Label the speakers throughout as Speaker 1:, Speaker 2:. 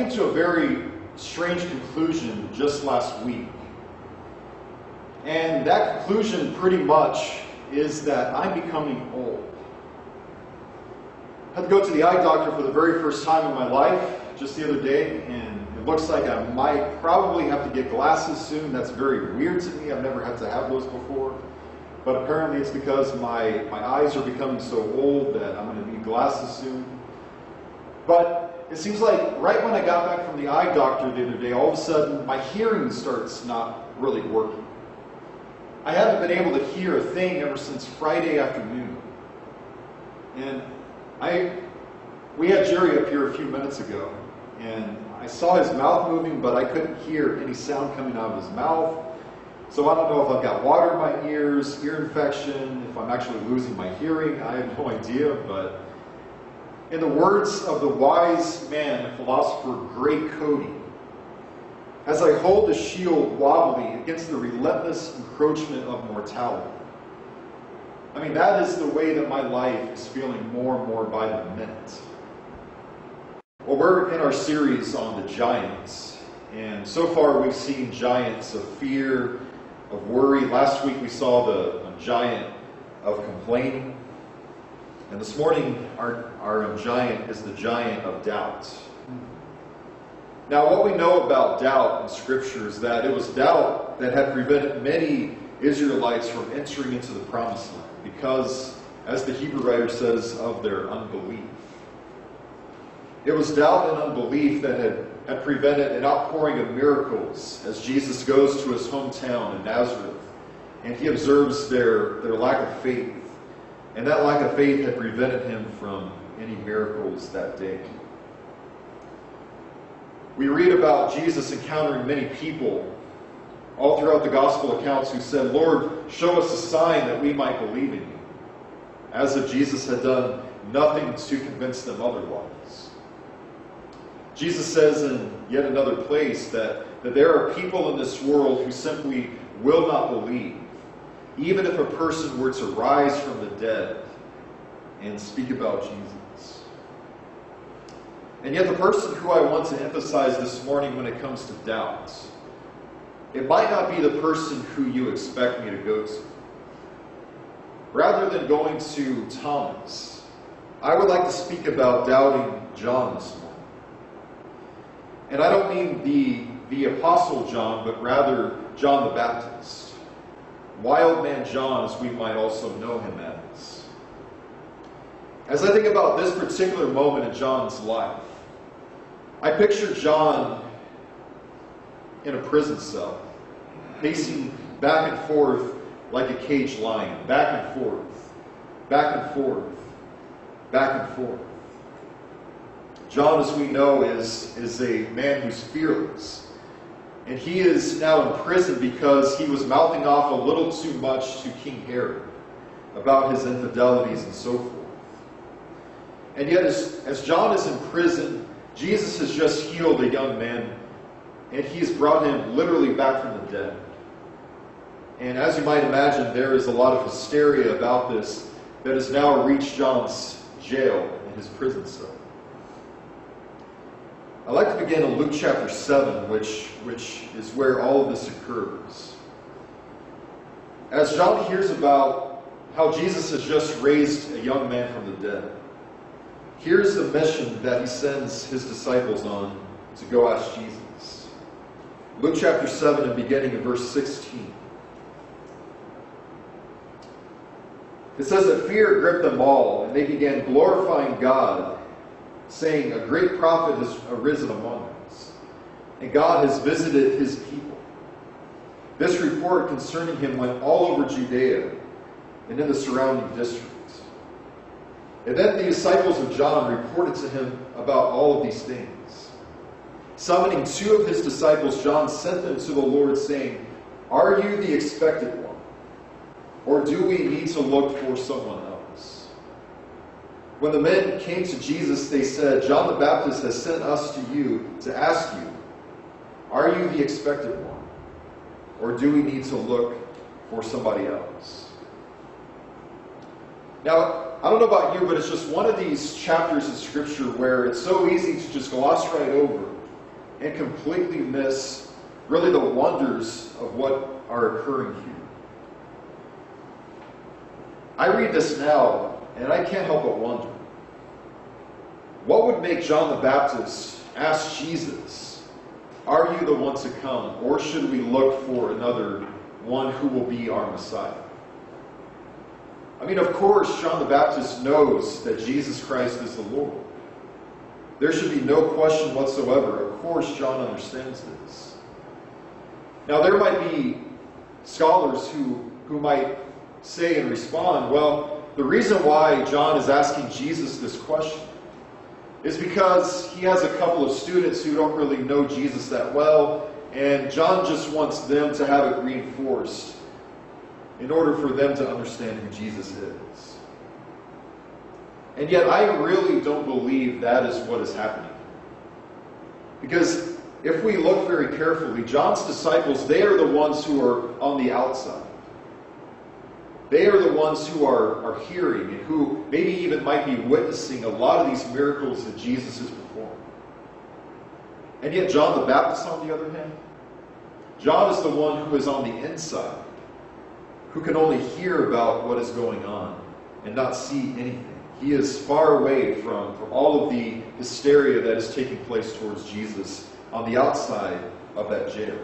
Speaker 1: came to a very strange conclusion just last week. And that conclusion pretty much is that I'm becoming old. I had to go to the eye doctor for the very first time in my life just the other day, and it looks like I might probably have to get glasses soon. That's very weird to me. I've never had to have those before. But apparently it's because my, my eyes are becoming so old that I'm going to need glasses soon. But it seems like right when I got back from the eye doctor the other day, all of a sudden my hearing starts not really working. I haven't been able to hear a thing ever since Friday afternoon. And I, we had Jerry up here a few minutes ago, and I saw his mouth moving, but I couldn't hear any sound coming out of his mouth. So I don't know if I've got water in my ears, ear infection, if I'm actually losing my hearing. I have no idea, but in the words of the wise man and philosopher Gray Cody, as I hold the shield wobbly against the relentless encroachment of mortality. I mean, that is the way that my life is feeling more and more by the minute. Well, we're in our series on the giants, and so far we've seen giants of fear, of worry. Last week we saw the giant of complaining. And this morning, our, our um, giant is the giant of doubt. Now, what we know about doubt in Scripture is that it was doubt that had prevented many Israelites from entering into the promised land because, as the Hebrew writer says, of their unbelief. It was doubt and unbelief that had, had prevented an outpouring of miracles as Jesus goes to his hometown in Nazareth and he observes their, their lack of faith. And that lack of faith had prevented him from any miracles that day. We read about Jesus encountering many people all throughout the gospel accounts who said, Lord, show us a sign that we might believe in you. As if Jesus had done nothing to convince them otherwise. Jesus says in yet another place that, that there are people in this world who simply will not believe, even if a person were to rise from the dead and speak about Jesus. And yet, the person who I want to emphasize this morning when it comes to doubt, it might not be the person who you expect me to go to. Rather than going to Thomas, I would like to speak about doubting John this morning. And I don't mean the, the Apostle John, but rather John the Baptist. Wild Man John, as we might also know him as. As I think about this particular moment in John's life, I picture John in a prison cell, pacing back and forth like a caged lion, back and forth, back and forth, back and forth. John, as we know, is, is a man who's fearless. And he is now in prison because he was mouthing off a little too much to King Herod about his infidelities and so forth. And yet, as, as John is in prison, Jesus has just healed a young man, and he's brought him literally back from the dead. And as you might imagine, there is a lot of hysteria about this that has now reached John's jail in his prison cell. I'd like to begin in Luke chapter 7, which, which is where all of this occurs. As John hears about how Jesus has just raised a young man from the dead, Here's the mission that he sends his disciples on to go ask Jesus. Luke chapter 7 and beginning in verse 16. It says that fear gripped them all, and they began glorifying God, saying, A great prophet has arisen among us, and God has visited his people. This report concerning him went all over Judea and in the surrounding districts. And then the disciples of John reported to him about all of these things. Summoning two of his disciples, John sent them to the Lord, saying, Are you the expected one? Or do we need to look for someone else? When the men came to Jesus, they said, John the Baptist has sent us to you to ask you, Are you the expected one? Or do we need to look for somebody else? Now, I don't know about you, but it's just one of these chapters in Scripture where it's so easy to just gloss right over and completely miss really the wonders of what are occurring here. I read this now, and I can't help but wonder what would make John the Baptist ask Jesus, Are you the one to come, or should we look for another one who will be our Messiah? I mean, of course, John the Baptist knows that Jesus Christ is the Lord. There should be no question whatsoever. Of course, John understands this. Now, there might be scholars who, who might say and respond, well, the reason why John is asking Jesus this question is because he has a couple of students who don't really know Jesus that well, and John just wants them to have it reinforced in order for them to understand who Jesus is. And yet, I really don't believe that is what is happening. Because if we look very carefully, John's disciples, they are the ones who are on the outside. They are the ones who are, are hearing and who maybe even might be witnessing a lot of these miracles that Jesus has performed. And yet, John the Baptist, on the other hand, John is the one who is on the inside, who can only hear about what is going on and not see anything. He is far away from, from all of the hysteria that is taking place towards Jesus on the outside of that jail.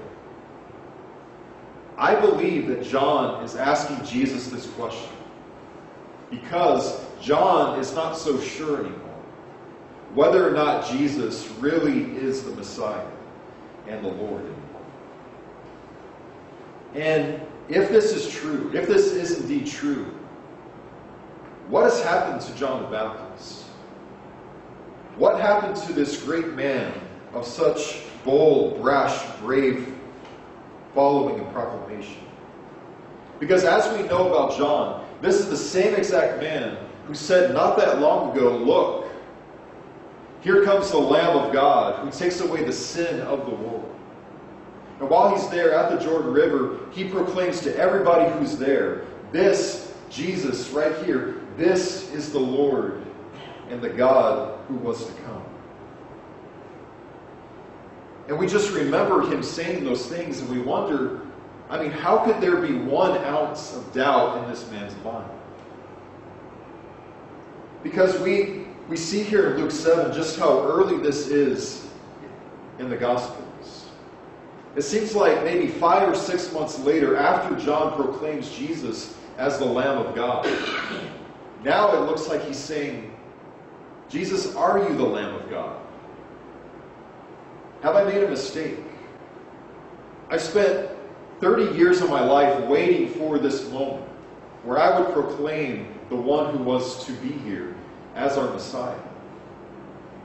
Speaker 1: I believe that John is asking Jesus this question because John is not so sure anymore whether or not Jesus really is the Messiah and the Lord anymore. And if this is true, if this is indeed true, what has happened to John the Baptist? What happened to this great man of such bold, brash, brave following and proclamation? Because as we know about John, this is the same exact man who said not that long ago, Look, here comes the Lamb of God who takes away the sin of the world. And while he's there at the Jordan River, he proclaims to everybody who's there, This, Jesus, right here, this is the Lord and the God who was to come. And we just remember him saying those things and we wonder, I mean, how could there be one ounce of doubt in this man's mind? Because we, we see here in Luke 7 just how early this is in the Gospels. It seems like maybe five or six months later, after John proclaims Jesus as the Lamb of God, now it looks like he's saying, Jesus, are you the Lamb of God? Have I made a mistake? I spent 30 years of my life waiting for this moment where I would proclaim the one who was to be here as our Messiah.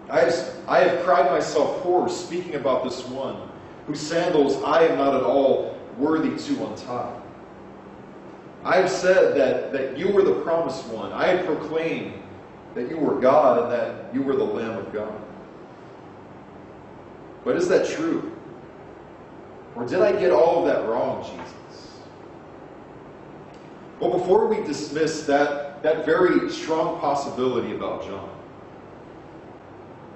Speaker 1: I have, I have cried myself poor speaking about this one whose sandals I am not at all worthy to untie. I have said that, that you were the promised one. I have proclaimed that you were God and that you were the Lamb of God. But is that true? Or did I get all of that wrong, Jesus? Well, before we dismiss that, that very strong possibility about John,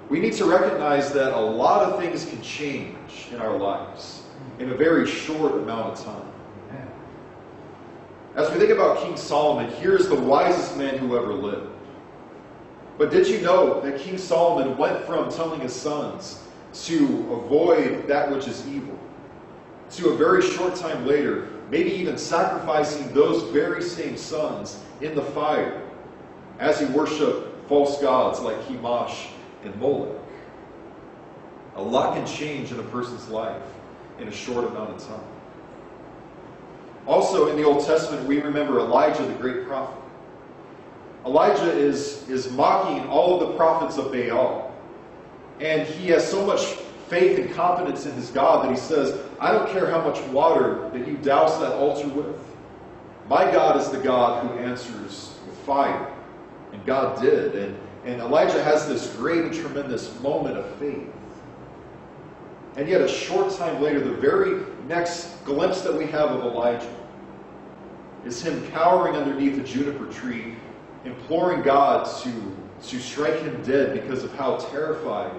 Speaker 1: we need to recognize that a lot of things can change in our lives in a very short amount of time. As we think about King Solomon, here's the wisest man who ever lived. But did you know that King Solomon went from telling his sons to avoid that which is evil to a very short time later, maybe even sacrificing those very same sons in the fire as he worshiped false gods like Chemosh and Moloch? A lot can change in a person's life in a short amount of time. Also, in the Old Testament, we remember Elijah, the great prophet. Elijah is, is mocking all of the prophets of Baal. And he has so much faith and confidence in his God that he says, I don't care how much water that you douse that altar with. My God is the God who answers with fire. And God did. And, and Elijah has this great and tremendous moment of faith. And yet, a short time later, the very next glimpse that we have of Elijah is him cowering underneath a juniper tree, imploring God to, to strike him dead because of how terrified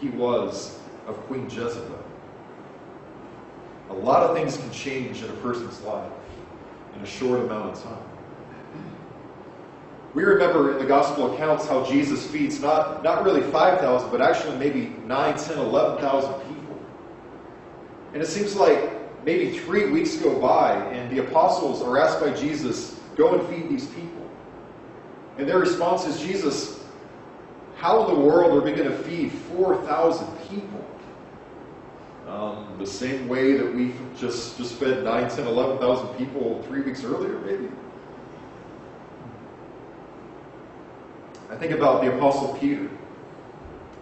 Speaker 1: he was of Queen Jezebel. A lot of things can change in a person's life in a short amount of time. We remember in the gospel accounts how Jesus feeds not, not really 5,000, but actually maybe 9, 10, 11,000 people. And it seems like maybe three weeks go by, and the apostles are asked by Jesus, Go and feed these people. And their response is, Jesus, how in the world are we going to feed 4,000 people? Um, the same way that we just, just fed 9, 10, 11,000 people three weeks earlier, maybe? I think about the Apostle Peter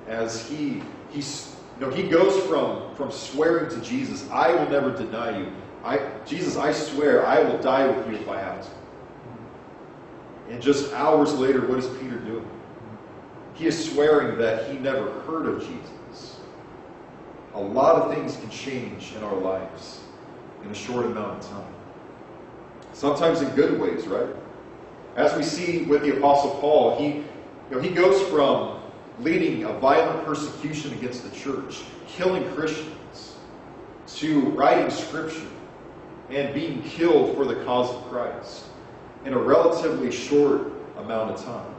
Speaker 1: as he, he's, you know, he goes from, from swearing to Jesus, I will never deny you. I, Jesus, I swear I will die with you if I have to. And just hours later, what is Peter doing? He is swearing that he never heard of Jesus. A lot of things can change in our lives in a short amount of time. Sometimes in good ways, right? As we see with the Apostle Paul, he, you know, he goes from leading a violent persecution against the church, killing Christians, to writing scripture and being killed for the cause of Christ in a relatively short amount of time.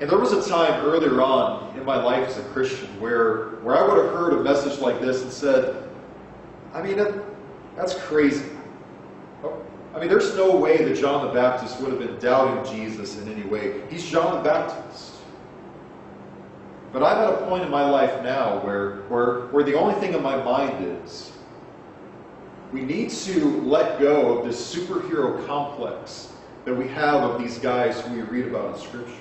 Speaker 1: And there was a time earlier on in my life as a Christian where, where I would have heard a message like this and said, I mean, that, that's crazy. Oh, I mean, there's no way that John the Baptist would have been doubting Jesus in any way. He's John the Baptist. But I'm at a point in my life now where, where, where the only thing in my mind is we need to let go of this superhero complex that we have of these guys who we read about in Scripture.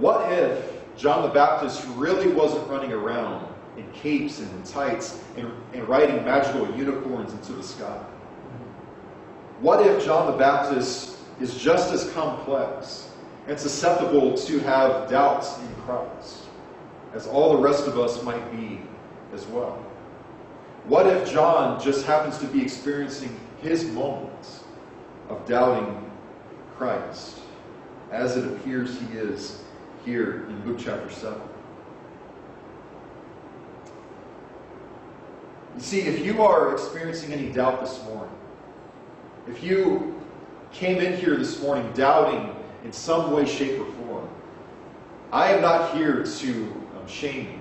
Speaker 1: What if John the Baptist really wasn't running around in capes and in tights and, and riding magical unicorns into the sky? What if John the Baptist is just as complex and susceptible to have doubts in Christ as all the rest of us might be as well? What if John just happens to be experiencing his moments of doubting Christ as it appears he is here in Luke chapter 7? You see, if you are experiencing any doubt this morning, if you came in here this morning doubting in some way, shape, or form, I am not here to um, shame you.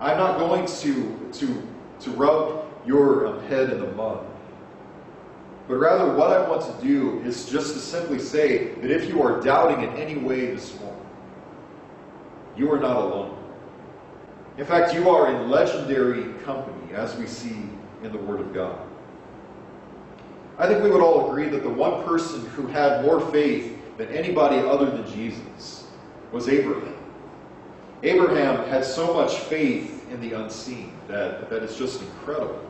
Speaker 1: I'm not going to, to, to rub your um, head in the mud. But rather, what I want to do is just to simply say that if you are doubting in any way this morning, you are not alone. In fact, you are in legendary company, as we see in the Word of God. I think we would all agree that the one person who had more faith than anybody other than Jesus was Abraham. Abraham had so much faith in the unseen that, that it's just incredible.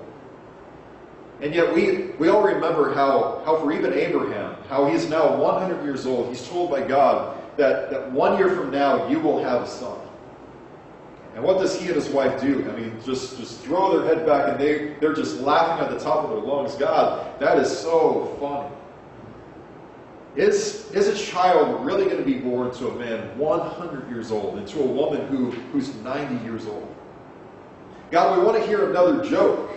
Speaker 1: And yet we, we all remember how, how for even Abraham, how he is now 100 years old, he's told by God that, that one year from now you will have a son. And what does he and his wife do? I mean, just, just throw their head back and they, they're just laughing at the top of their lungs. God, that is so funny. Is, is a child really going to be born to a man 100 years old and to a woman who, who's 90 years old? God, we want to hear another joke.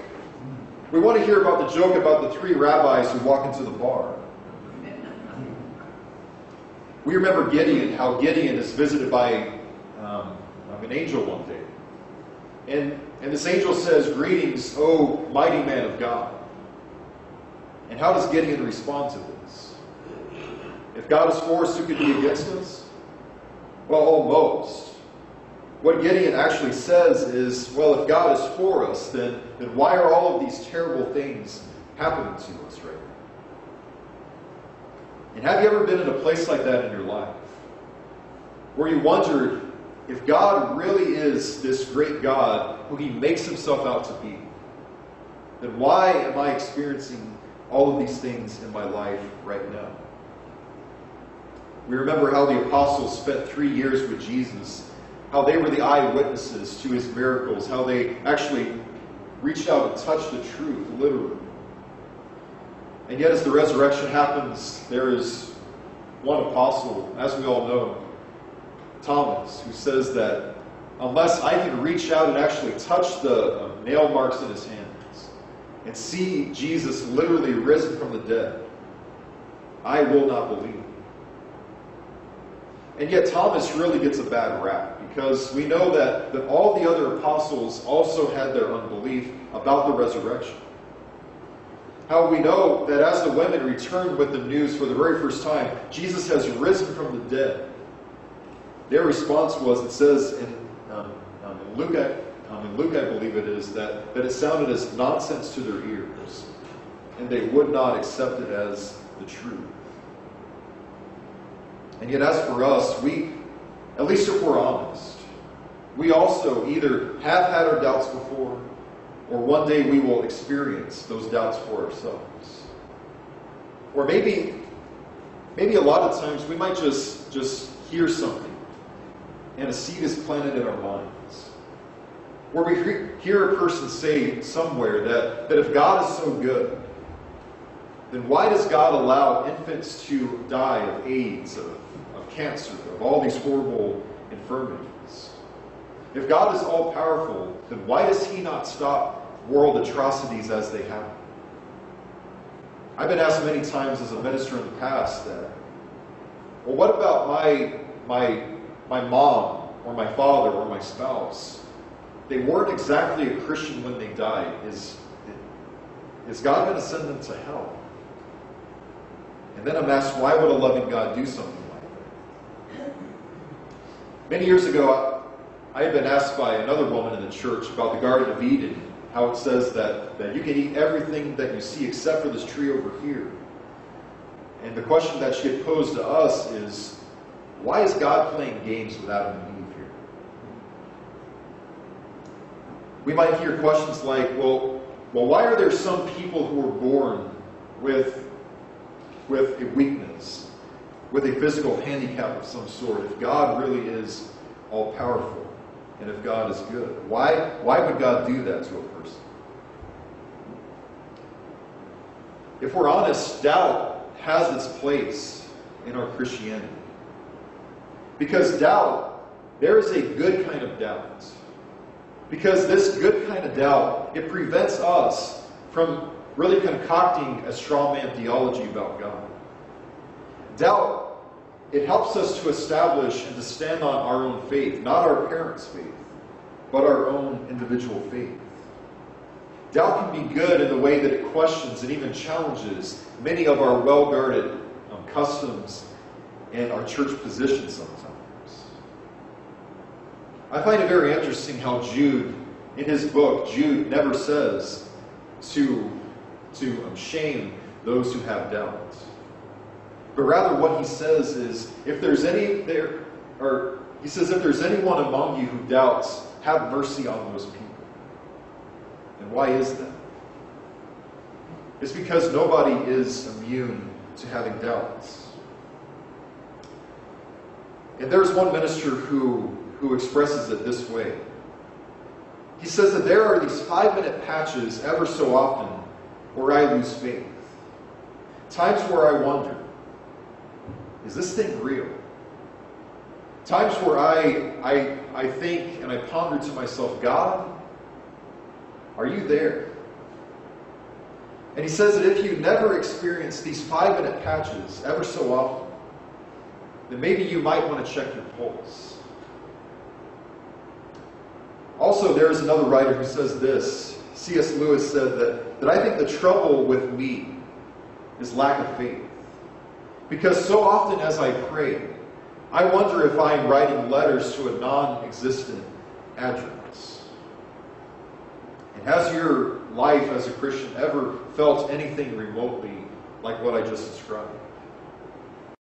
Speaker 1: We want to hear about the joke about the three rabbis who walk into the bar. We remember Gideon, how Gideon is visited by um, an angel one day. And, and this angel says, Greetings, O mighty man of God. And how does Gideon respond to this? If God is for us, who could be against us? Well, almost. What Gideon actually says is, well, if God is for us, then, then why are all of these terrible things happening to us right now? And have you ever been in a place like that in your life? Where you wondered, if God really is this great God who he makes himself out to be, then why am I experiencing all of these things in my life right now? We remember how the apostles spent three years with Jesus, how they were the eyewitnesses to his miracles, how they actually reached out and touched the truth, literally. And yet, as the resurrection happens, there is one apostle, as we all know, Thomas, who says that unless I can reach out and actually touch the uh, nail marks in his hands and see Jesus literally risen from the dead, I will not believe. And yet, Thomas really gets a bad rap because we know that, that all the other apostles also had their unbelief about the resurrection. How we know that as the women returned with the news for the very first time, Jesus has risen from the dead. Their response was, it says in, um, um, in Luke, um, in Luke, I believe it is, that, that it sounded as nonsense to their ears, and they would not accept it as the truth. And yet, as for us, we, at least if we're honest, we also either have had our doubts before, or one day we will experience those doubts for ourselves. Or maybe, maybe a lot of times we might just, just hear something, and a seed is planted in our minds. Or we hear a person say somewhere that, that if God is so good, then why does God allow infants to die of AIDS, of of cancer, of all these horrible infirmities. If God is all powerful, then why does He not stop world atrocities as they happen? I've been asked many times as a minister in the past that, well, what about my, my, my mom or my father or my spouse? They weren't exactly a Christian when they died. Is, is God going to send them to hell? And then I'm asked, why would a loving God do something like that? Many years ago, I had been asked by another woman in the church about the Garden of Eden, how it says that, that you can eat everything that you see except for this tree over here. And the question that she had posed to us is, why is God playing games with Adam and Eve here? We might hear questions like, well, well, why are there some people who are born with, with a weakness? with a physical handicap of some sort, if God really is all powerful and if God is good? Why, why would God do that to a person? If we're honest, doubt has its place in our Christianity. Because doubt, there is a good kind of doubt. Because this good kind of doubt, it prevents us from really concocting a straw man theology about God. Doubt, it helps us to establish and to stand on our own faith, not our parents' faith, but our own individual faith. Doubt can be good in the way that it questions and even challenges many of our well guarded um, customs and our church positions sometimes. I find it very interesting how Jude, in his book, Jude never says to, to um, shame those who have doubts. But rather, what he says is, if there's any there, or he says, if there's anyone among you who doubts, have mercy on those people. And why is that? It's because nobody is immune to having doubts. And there's one minister who, who expresses it this way. He says that there are these five minute patches ever so often where I lose faith. Times where I wonder, is this thing real? Times where I, I, I think and I ponder to myself, God, are you there? And he says that if you never experience these five minute patches ever so often, then maybe you might want to check your pulse. Also, there is another writer who says this. C.S. Lewis said that, that I think the trouble with me is lack of faith. Because so often as I pray, I wonder if I am writing letters to a non existent address. And has your life as a Christian ever felt anything remotely like what I just described?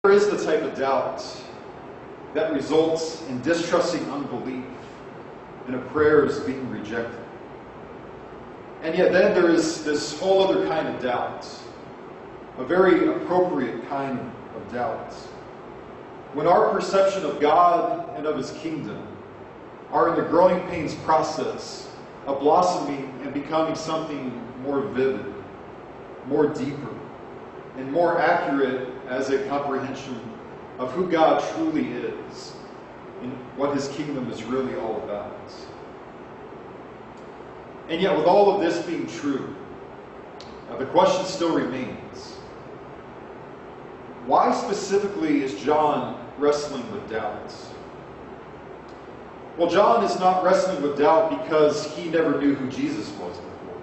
Speaker 1: There is the type of doubt that results in distrusting unbelief and a prayers being rejected. And yet, then there is this whole other kind of doubt a very appropriate kind of doubt. When our perception of God and of His kingdom are in the growing pains process of blossoming and becoming something more vivid, more deeper, and more accurate as a comprehension of who God truly is, and what his kingdom is really all about. And yet, with all of this being true, uh, the question still remains why specifically is John wrestling with doubts? Well, John is not wrestling with doubt because he never knew who Jesus was before.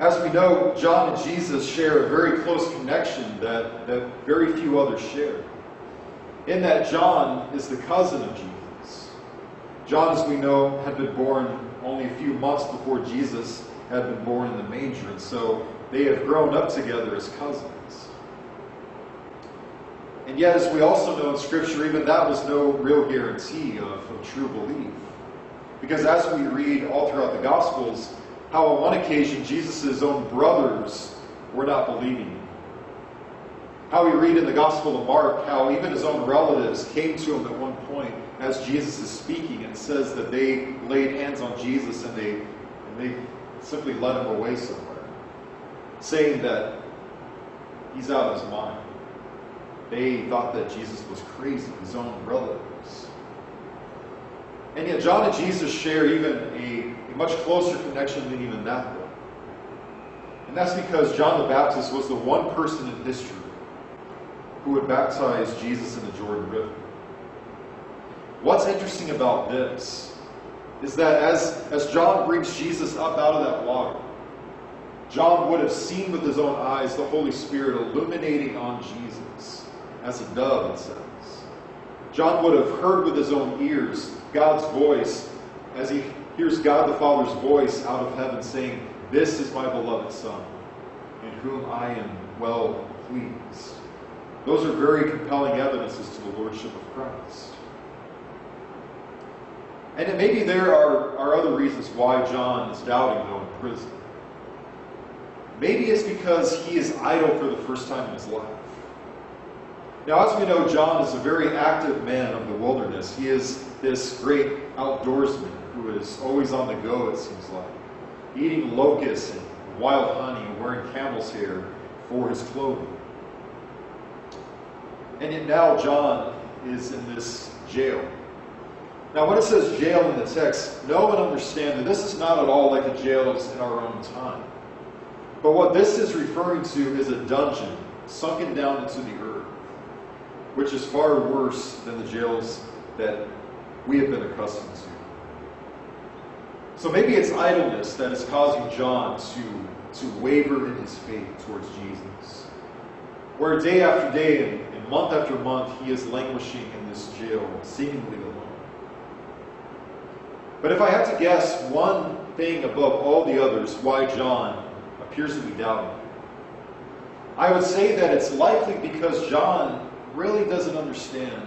Speaker 1: As we know, John and Jesus share a very close connection that, that very few others share. In that, John is the cousin of Jesus. John, as we know, had been born only a few months before Jesus had been born in the manger, and so they have grown up together as cousins. And yet, as we also know in Scripture, even that was no real guarantee of, of true belief. Because as we read all throughout the Gospels, how on one occasion Jesus' own brothers were not believing how we read in the Gospel of Mark how even his own relatives came to him at one point as Jesus is speaking and says that they laid hands on Jesus and they, and they simply led him away somewhere, saying that he's out of his mind. They thought that Jesus was crazy, his own relatives. And yet, John and Jesus share even a, a much closer connection than even that would. And that's because John the Baptist was the one person in history who would baptize Jesus in the Jordan River. What's interesting about this is that as, as John brings Jesus up out of that water, John would have seen with his own eyes the Holy Spirit illuminating on Jesus as a dove, it says. John would have heard with his own ears God's voice as he hears God the Father's voice out of heaven saying, This is my beloved Son, in whom I am well pleased. Those are very compelling evidences to the Lordship of Christ. And it, maybe there are, are other reasons why John is doubting, though, in prison. Maybe it's because he is idle for the first time in his life. Now, as we know, John is a very active man of the wilderness. He is this great outdoorsman who is always on the go, it seems like, eating locusts and wild honey and wearing camel's hair for his clothing. And yet now John is in this jail. Now, when it says jail in the text, know and understand that this is not at all like the jails in our own time. But what this is referring to is a dungeon sunken down into the earth, which is far worse than the jails that we have been accustomed to. So maybe it's idleness that is causing John to, to waver in his faith towards Jesus. Where day after day and month after month, he is languishing in this jail, seemingly alone. But if I had to guess one thing above all the others why John appears to be doubting, I would say that it's likely because John really doesn't understand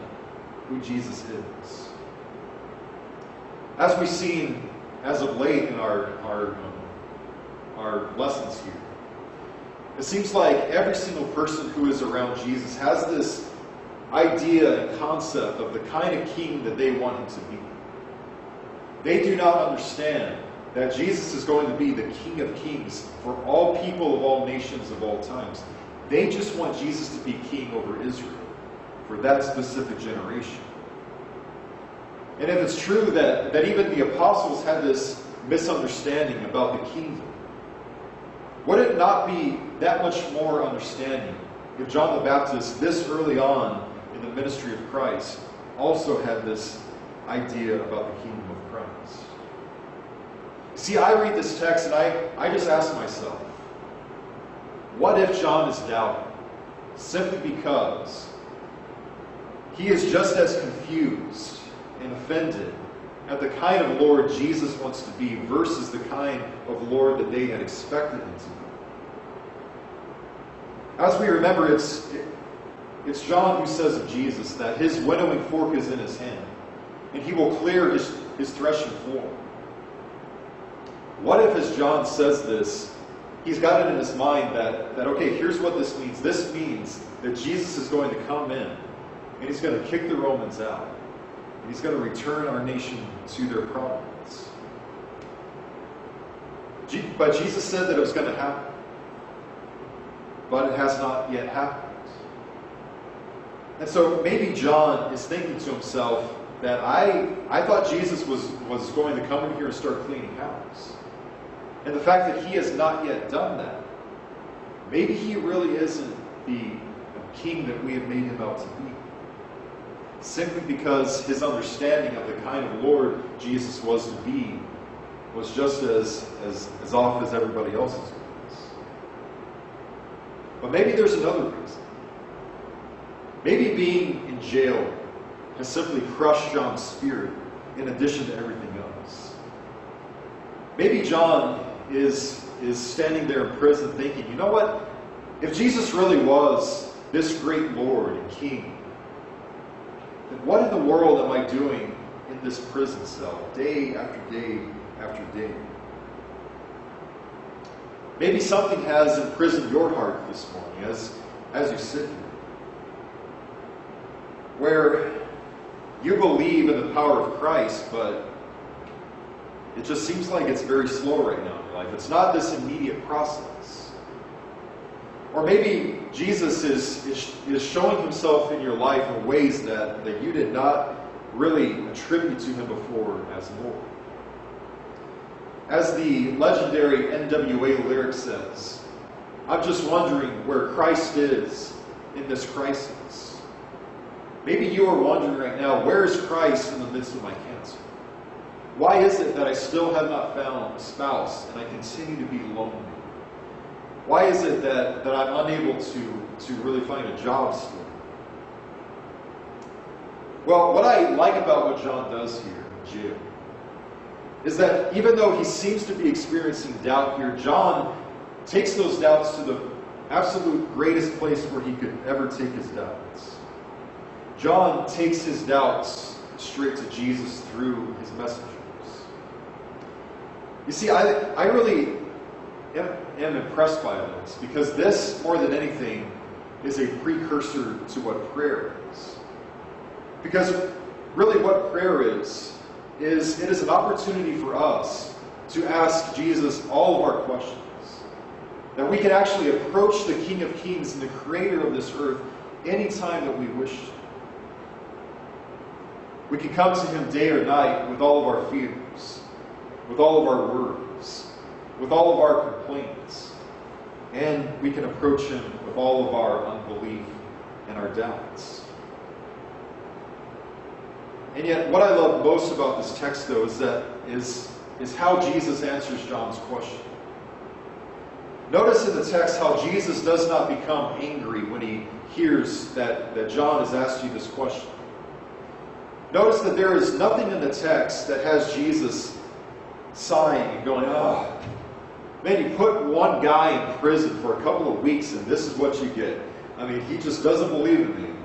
Speaker 1: who Jesus is. As we've seen as of late in our, our, um, our lessons here, it seems like every single person who is around Jesus has this idea and concept of the kind of king that they want him to be. They do not understand that Jesus is going to be the King of Kings for all people of all nations of all times. They just want Jesus to be king over Israel for that specific generation. And if it's true that, that even the apostles had this misunderstanding about the kingdom, would it not be that much more understanding if John the Baptist, this early on in the ministry of Christ, also had this idea about the kingdom of Christ? See, I read this text and I, I just ask myself, what if John is doubting? Simply because he is just as confused and offended at the kind of Lord Jesus wants to be versus the kind of Lord that they had expected him to be. As we remember, it's, it's John who says of Jesus that his winnowing fork is in his hand, and he will clear his, his threshing floor. What if, as John says this, he's got it in his mind that, that, okay, here's what this means. This means that Jesus is going to come in, and he's going to kick the Romans out, and he's going to return our nation to their province. But Jesus said that it was going to happen but it has not yet happened. And so maybe John is thinking to himself, that I, I thought Jesus was, was going to come in here and start cleaning house. And the fact that he has not yet done that, maybe he really isn't the king that we have made him out to be. Simply because his understanding of the kind of Lord Jesus was to be was just as, as, as off as everybody else's was. But maybe there's another reason. Maybe being in jail has simply crushed John's spirit in addition to everything else. Maybe John is, is standing there in prison thinking, you know what? If Jesus really was this great Lord and King, then what in the world am I doing in this prison cell day after day after day? Maybe something has imprisoned your heart this morning as, as you sit here. Where you believe in the power of Christ, but it just seems like it's very slow right now in your life. It's not this immediate process. Or maybe Jesus is, is, is showing himself in your life in ways that, that you did not really attribute to him before as Lord. As the legendary NWA lyric says, I'm just wondering where Christ is in this crisis. Maybe you are wondering right now, where is Christ in the midst of my cancer? Why is it that I still have not found a spouse and I continue to be lonely? Why is it that, that I'm unable to, to really find a job still? Well, what I like about what John does here jail is that even though he seems to be experiencing doubt here, John takes those doubts to the absolute greatest place where he could ever take his doubts. John takes his doubts straight to Jesus through his messengers. You see, I, I really am, am impressed by this because this, more than anything, is a precursor to what prayer is. Because really, what prayer is, is it is an opportunity for us to ask Jesus all of our questions. That we can actually approach the King of Kings and the Creator of this earth anytime that we wish. We can come to Him day or night with all of our fears, with all of our worries, with all of our complaints, and we can approach Him with all of our unbelief and our doubts. And yet, what I love most about this text, though, is that is, is how Jesus answers John's question. Notice in the text how Jesus does not become angry when he hears that, that John has asked you this question. Notice that there is nothing in the text that has Jesus sighing and going, oh, man, you put one guy in prison for a couple of weeks and this is what you get. I mean, he just doesn't believe in me anymore.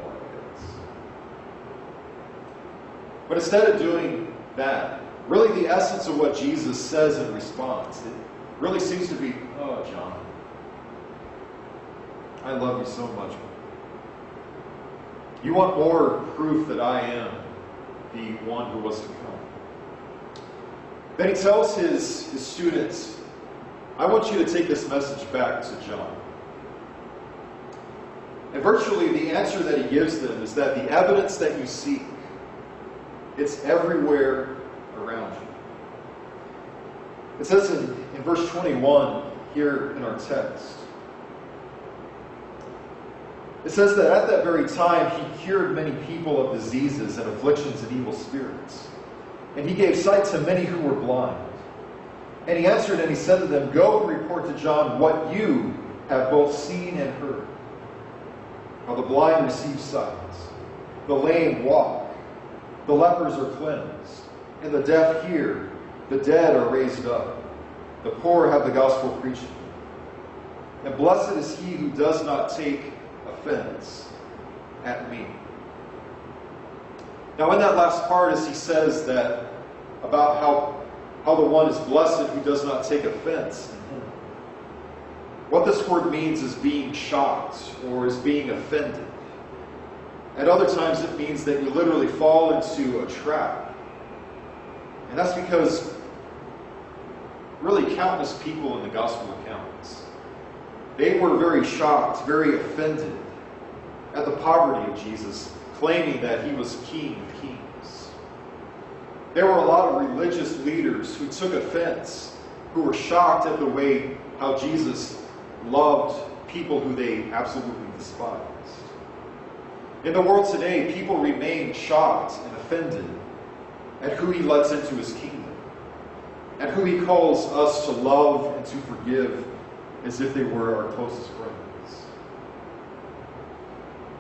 Speaker 1: But instead of doing that, really the essence of what Jesus says in response, it really seems to be, oh, John, I love you so much. You want more proof that I am the one who was to come. Then he tells his, his students, I want you to take this message back to John. And virtually the answer that he gives them is that the evidence that you seek, it's everywhere around you. It says in, in verse 21 here in our text, it says that at that very time he cured many people of diseases and afflictions and evil spirits. And he gave sight to many who were blind. And he answered and he said to them, Go and report to John what you have both seen and heard. How the blind receive sight, the lame walk, the lepers are cleansed, and the deaf hear, the dead are raised up, the poor have the gospel preached. And blessed is he who does not take offense at me. Now, in that last part, as he says that about how, how the one is blessed who does not take offense what this word means is being shocked or is being offended. At other times, it means that you literally fall into a trap. And that's because really countless people in the gospel accounts, they were very shocked, very offended at the poverty of Jesus, claiming that he was King of Kings. There were a lot of religious leaders who took offense, who were shocked at the way how Jesus loved people who they absolutely despised. In the world today, people remain shocked and offended at who he lets into his kingdom, and who he calls us to love and to forgive as if they were our closest friends.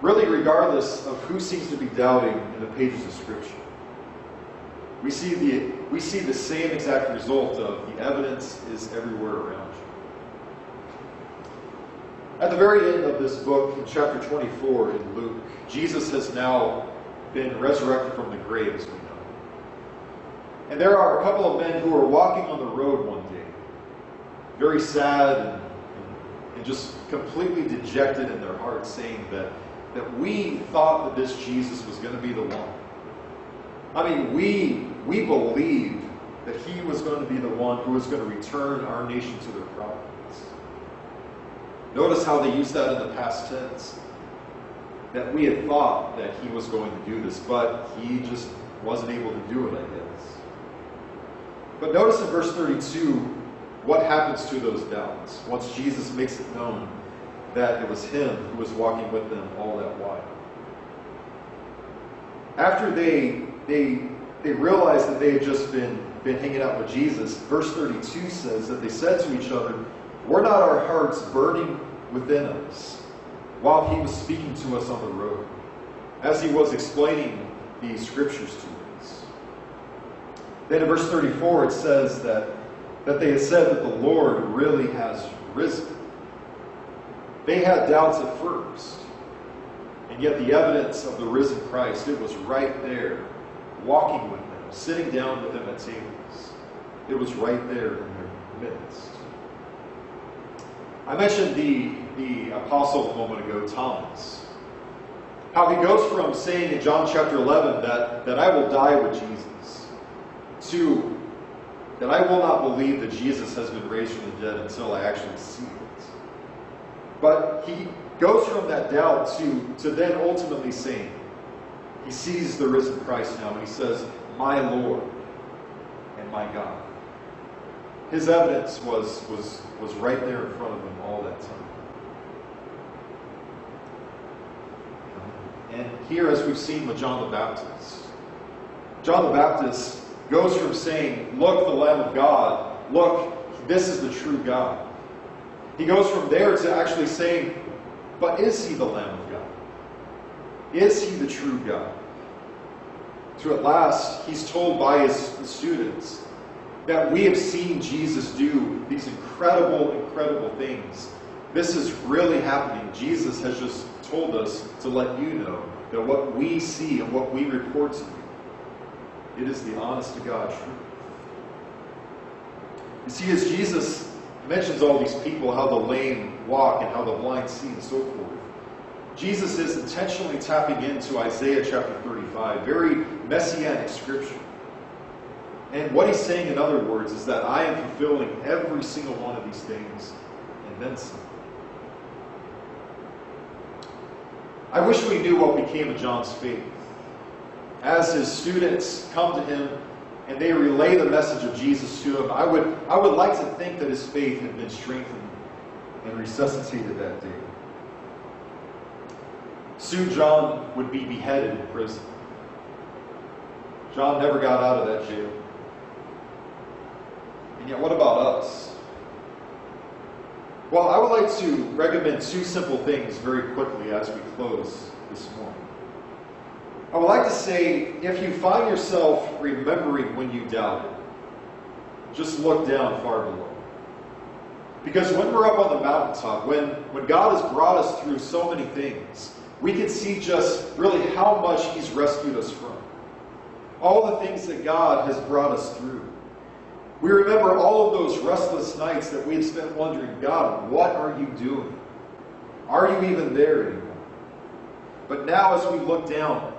Speaker 1: Really, regardless of who seems to be doubting in the pages of Scripture, we see the, we see the same exact result of the evidence is everywhere around. At the very end of this book, in chapter 24 in Luke, Jesus has now been resurrected from the grave, as we know. And there are a couple of men who are walking on the road one day, very sad and, and just completely dejected in their hearts, saying that, that we thought that this Jesus was going to be the one. I mean, we, we believed that he was going to be the one who was going to return our nation to their providence. Notice how they use that in the past tense. That we had thought that he was going to do this, but he just wasn't able to do it, I guess. But notice in verse 32 what happens to those doubts once Jesus makes it known that it was him who was walking with them all that while. After they they they realized that they had just been been hanging out with Jesus, verse 32 says that they said to each other, were not our hearts burning within us while he was speaking to us on the road, as he was explaining these scriptures to us? Then in verse 34 it says that, that they had said that the Lord really has risen. They had doubts at first, and yet the evidence of the risen Christ, it was right there, walking with them, sitting down with them at tables. It was right there in their midst. I mentioned the, the apostle a moment ago, Thomas. How he goes from saying in John chapter 11 that, that I will die with Jesus to that I will not believe that Jesus has been raised from the dead until I actually see it. But he goes from that doubt to, to then ultimately saying, he sees the risen Christ now and he says, My Lord and my God. His evidence was, was, was right there in front of him all that time. And here, as we've seen with John the Baptist, John the Baptist goes from saying, Look, the Lamb of God, look, this is the true God. He goes from there to actually saying, But is he the Lamb of God? Is he the true God? To at last, he's told by his students, that we have seen Jesus do these incredible, incredible things. This is really happening. Jesus has just told us to let you know that what we see and what we report to you, it is the honest to God truth. You see, as Jesus mentions all these people, how the lame walk and how the blind see and so forth, Jesus is intentionally tapping into Isaiah chapter 35, very messianic scripture. And what he's saying, in other words, is that I am fulfilling every single one of these things and then some. I wish we knew what became of John's faith. As his students come to him and they relay the message of Jesus to him, I would, I would like to think that his faith had been strengthened and resuscitated that day. Soon John would be beheaded in prison. John never got out of that jail. And yet, what about us? Well, I would like to recommend two simple things very quickly as we close this morning. I would like to say if you find yourself remembering when you doubted, just look down far below. Because when we're up on the mountaintop, when, when God has brought us through so many things, we can see just really how much He's rescued us from. All the things that God has brought us through. We remember all of those restless nights that we had spent wondering, God, what are you doing? Are you even there anymore? But now, as we look down,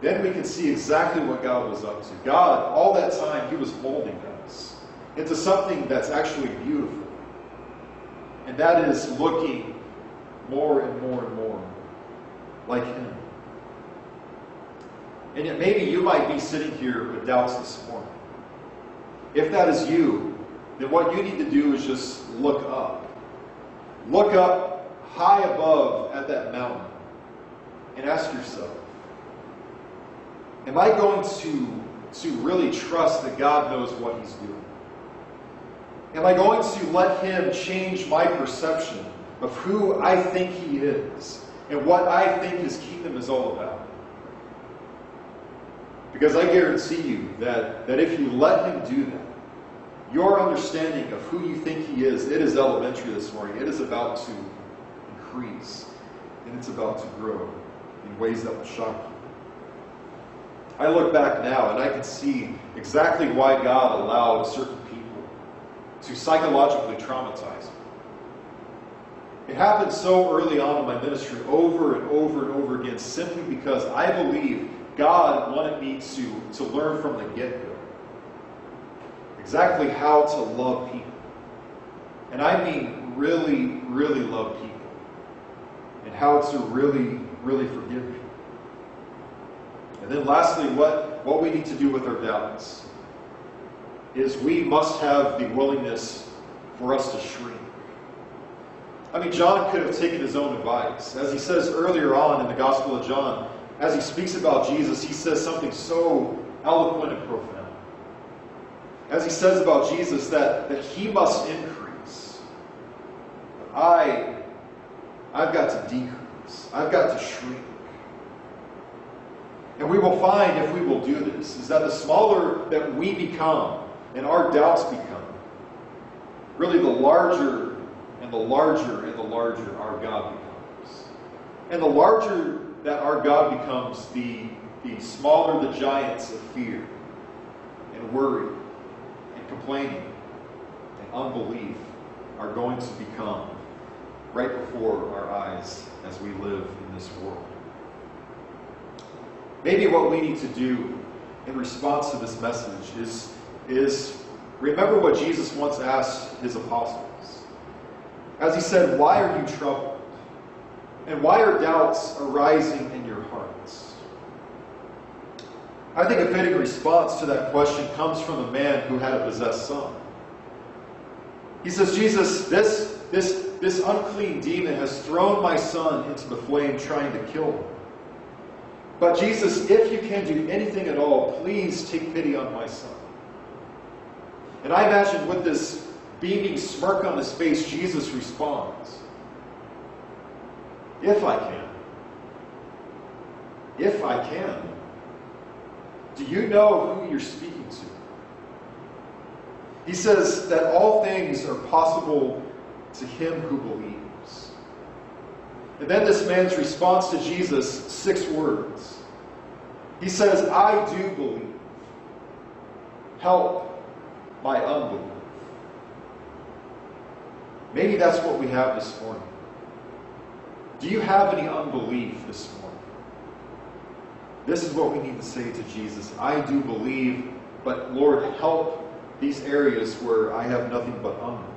Speaker 1: then we can see exactly what God was up to. God, all that time, He was molding us into something that's actually beautiful. And that is looking more and more and more like Him. And yet maybe you might be sitting here with doubts this morning. If that is you, then what you need to do is just look up. Look up high above at that mountain and ask yourself, am I going to, to really trust that God knows what he's doing? Am I going to let him change my perception of who I think he is and what I think his kingdom is all about? Because I guarantee you that, that if you let him do that, your understanding of who you think he is, it is elementary this morning. It is about to increase, and it's about to grow in ways that will shock you. I look back now and I can see exactly why God allowed certain people to psychologically traumatize me. It happened so early on in my ministry, over and over and over again, simply because I believe God wanted me to, to learn from the get go exactly how to love people. And I mean really, really love people. And how to really, really forgive people. And then lastly, what, what we need to do with our doubts is we must have the willingness for us to shrink. I mean, John could have taken his own advice. As he says earlier on in the Gospel of John, as he speaks about Jesus, he says something so eloquent and profound. As he says about Jesus, that, that he must increase. But I, I've got to decrease. I've got to shrink. And we will find, if we will do this, is that the smaller that we become and our doubts become, really the larger and the larger and the larger our God becomes. And the larger that our God becomes, the, the smaller the giants of fear and worry complaining and unbelief are going to become right before our eyes as we live in this world. Maybe what we need to do in response to this message is, is remember what Jesus once asked his apostles. As he said, Why are you troubled? And why are doubts arising in your hearts? I think a fitting response to that question comes from a man who had a possessed son. He says, Jesus, this, this, this unclean demon has thrown my son into the flame trying to kill him. But Jesus, if you can do anything at all, please take pity on my son. And I imagine with this beaming smirk on his face, Jesus responds, If I can. If I can. Do you know who you're speaking to? He says that all things are possible to him who believes. And then this man's response to Jesus, six words. He says, I do believe. Help my unbelief. Maybe that's what we have this morning. Do you have any unbelief this morning? This is what we need to say to Jesus. I do believe, but Lord, help these areas where I have nothing but unbelief.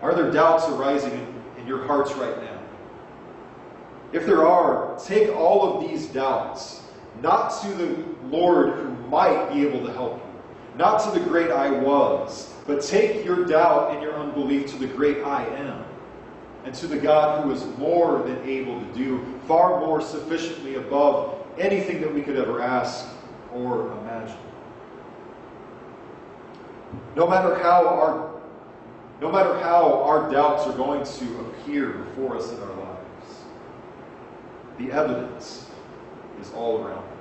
Speaker 1: Are there doubts arising in, in your hearts right now? If there are, take all of these doubts, not to the Lord who might be able to help you, not to the great I was, but take your doubt and your unbelief to the great I am, and to the God who is more than able to do far more sufficiently above anything that we could ever ask or imagine. No matter how our no matter how our doubts are going to appear before us in our lives, the evidence is all around.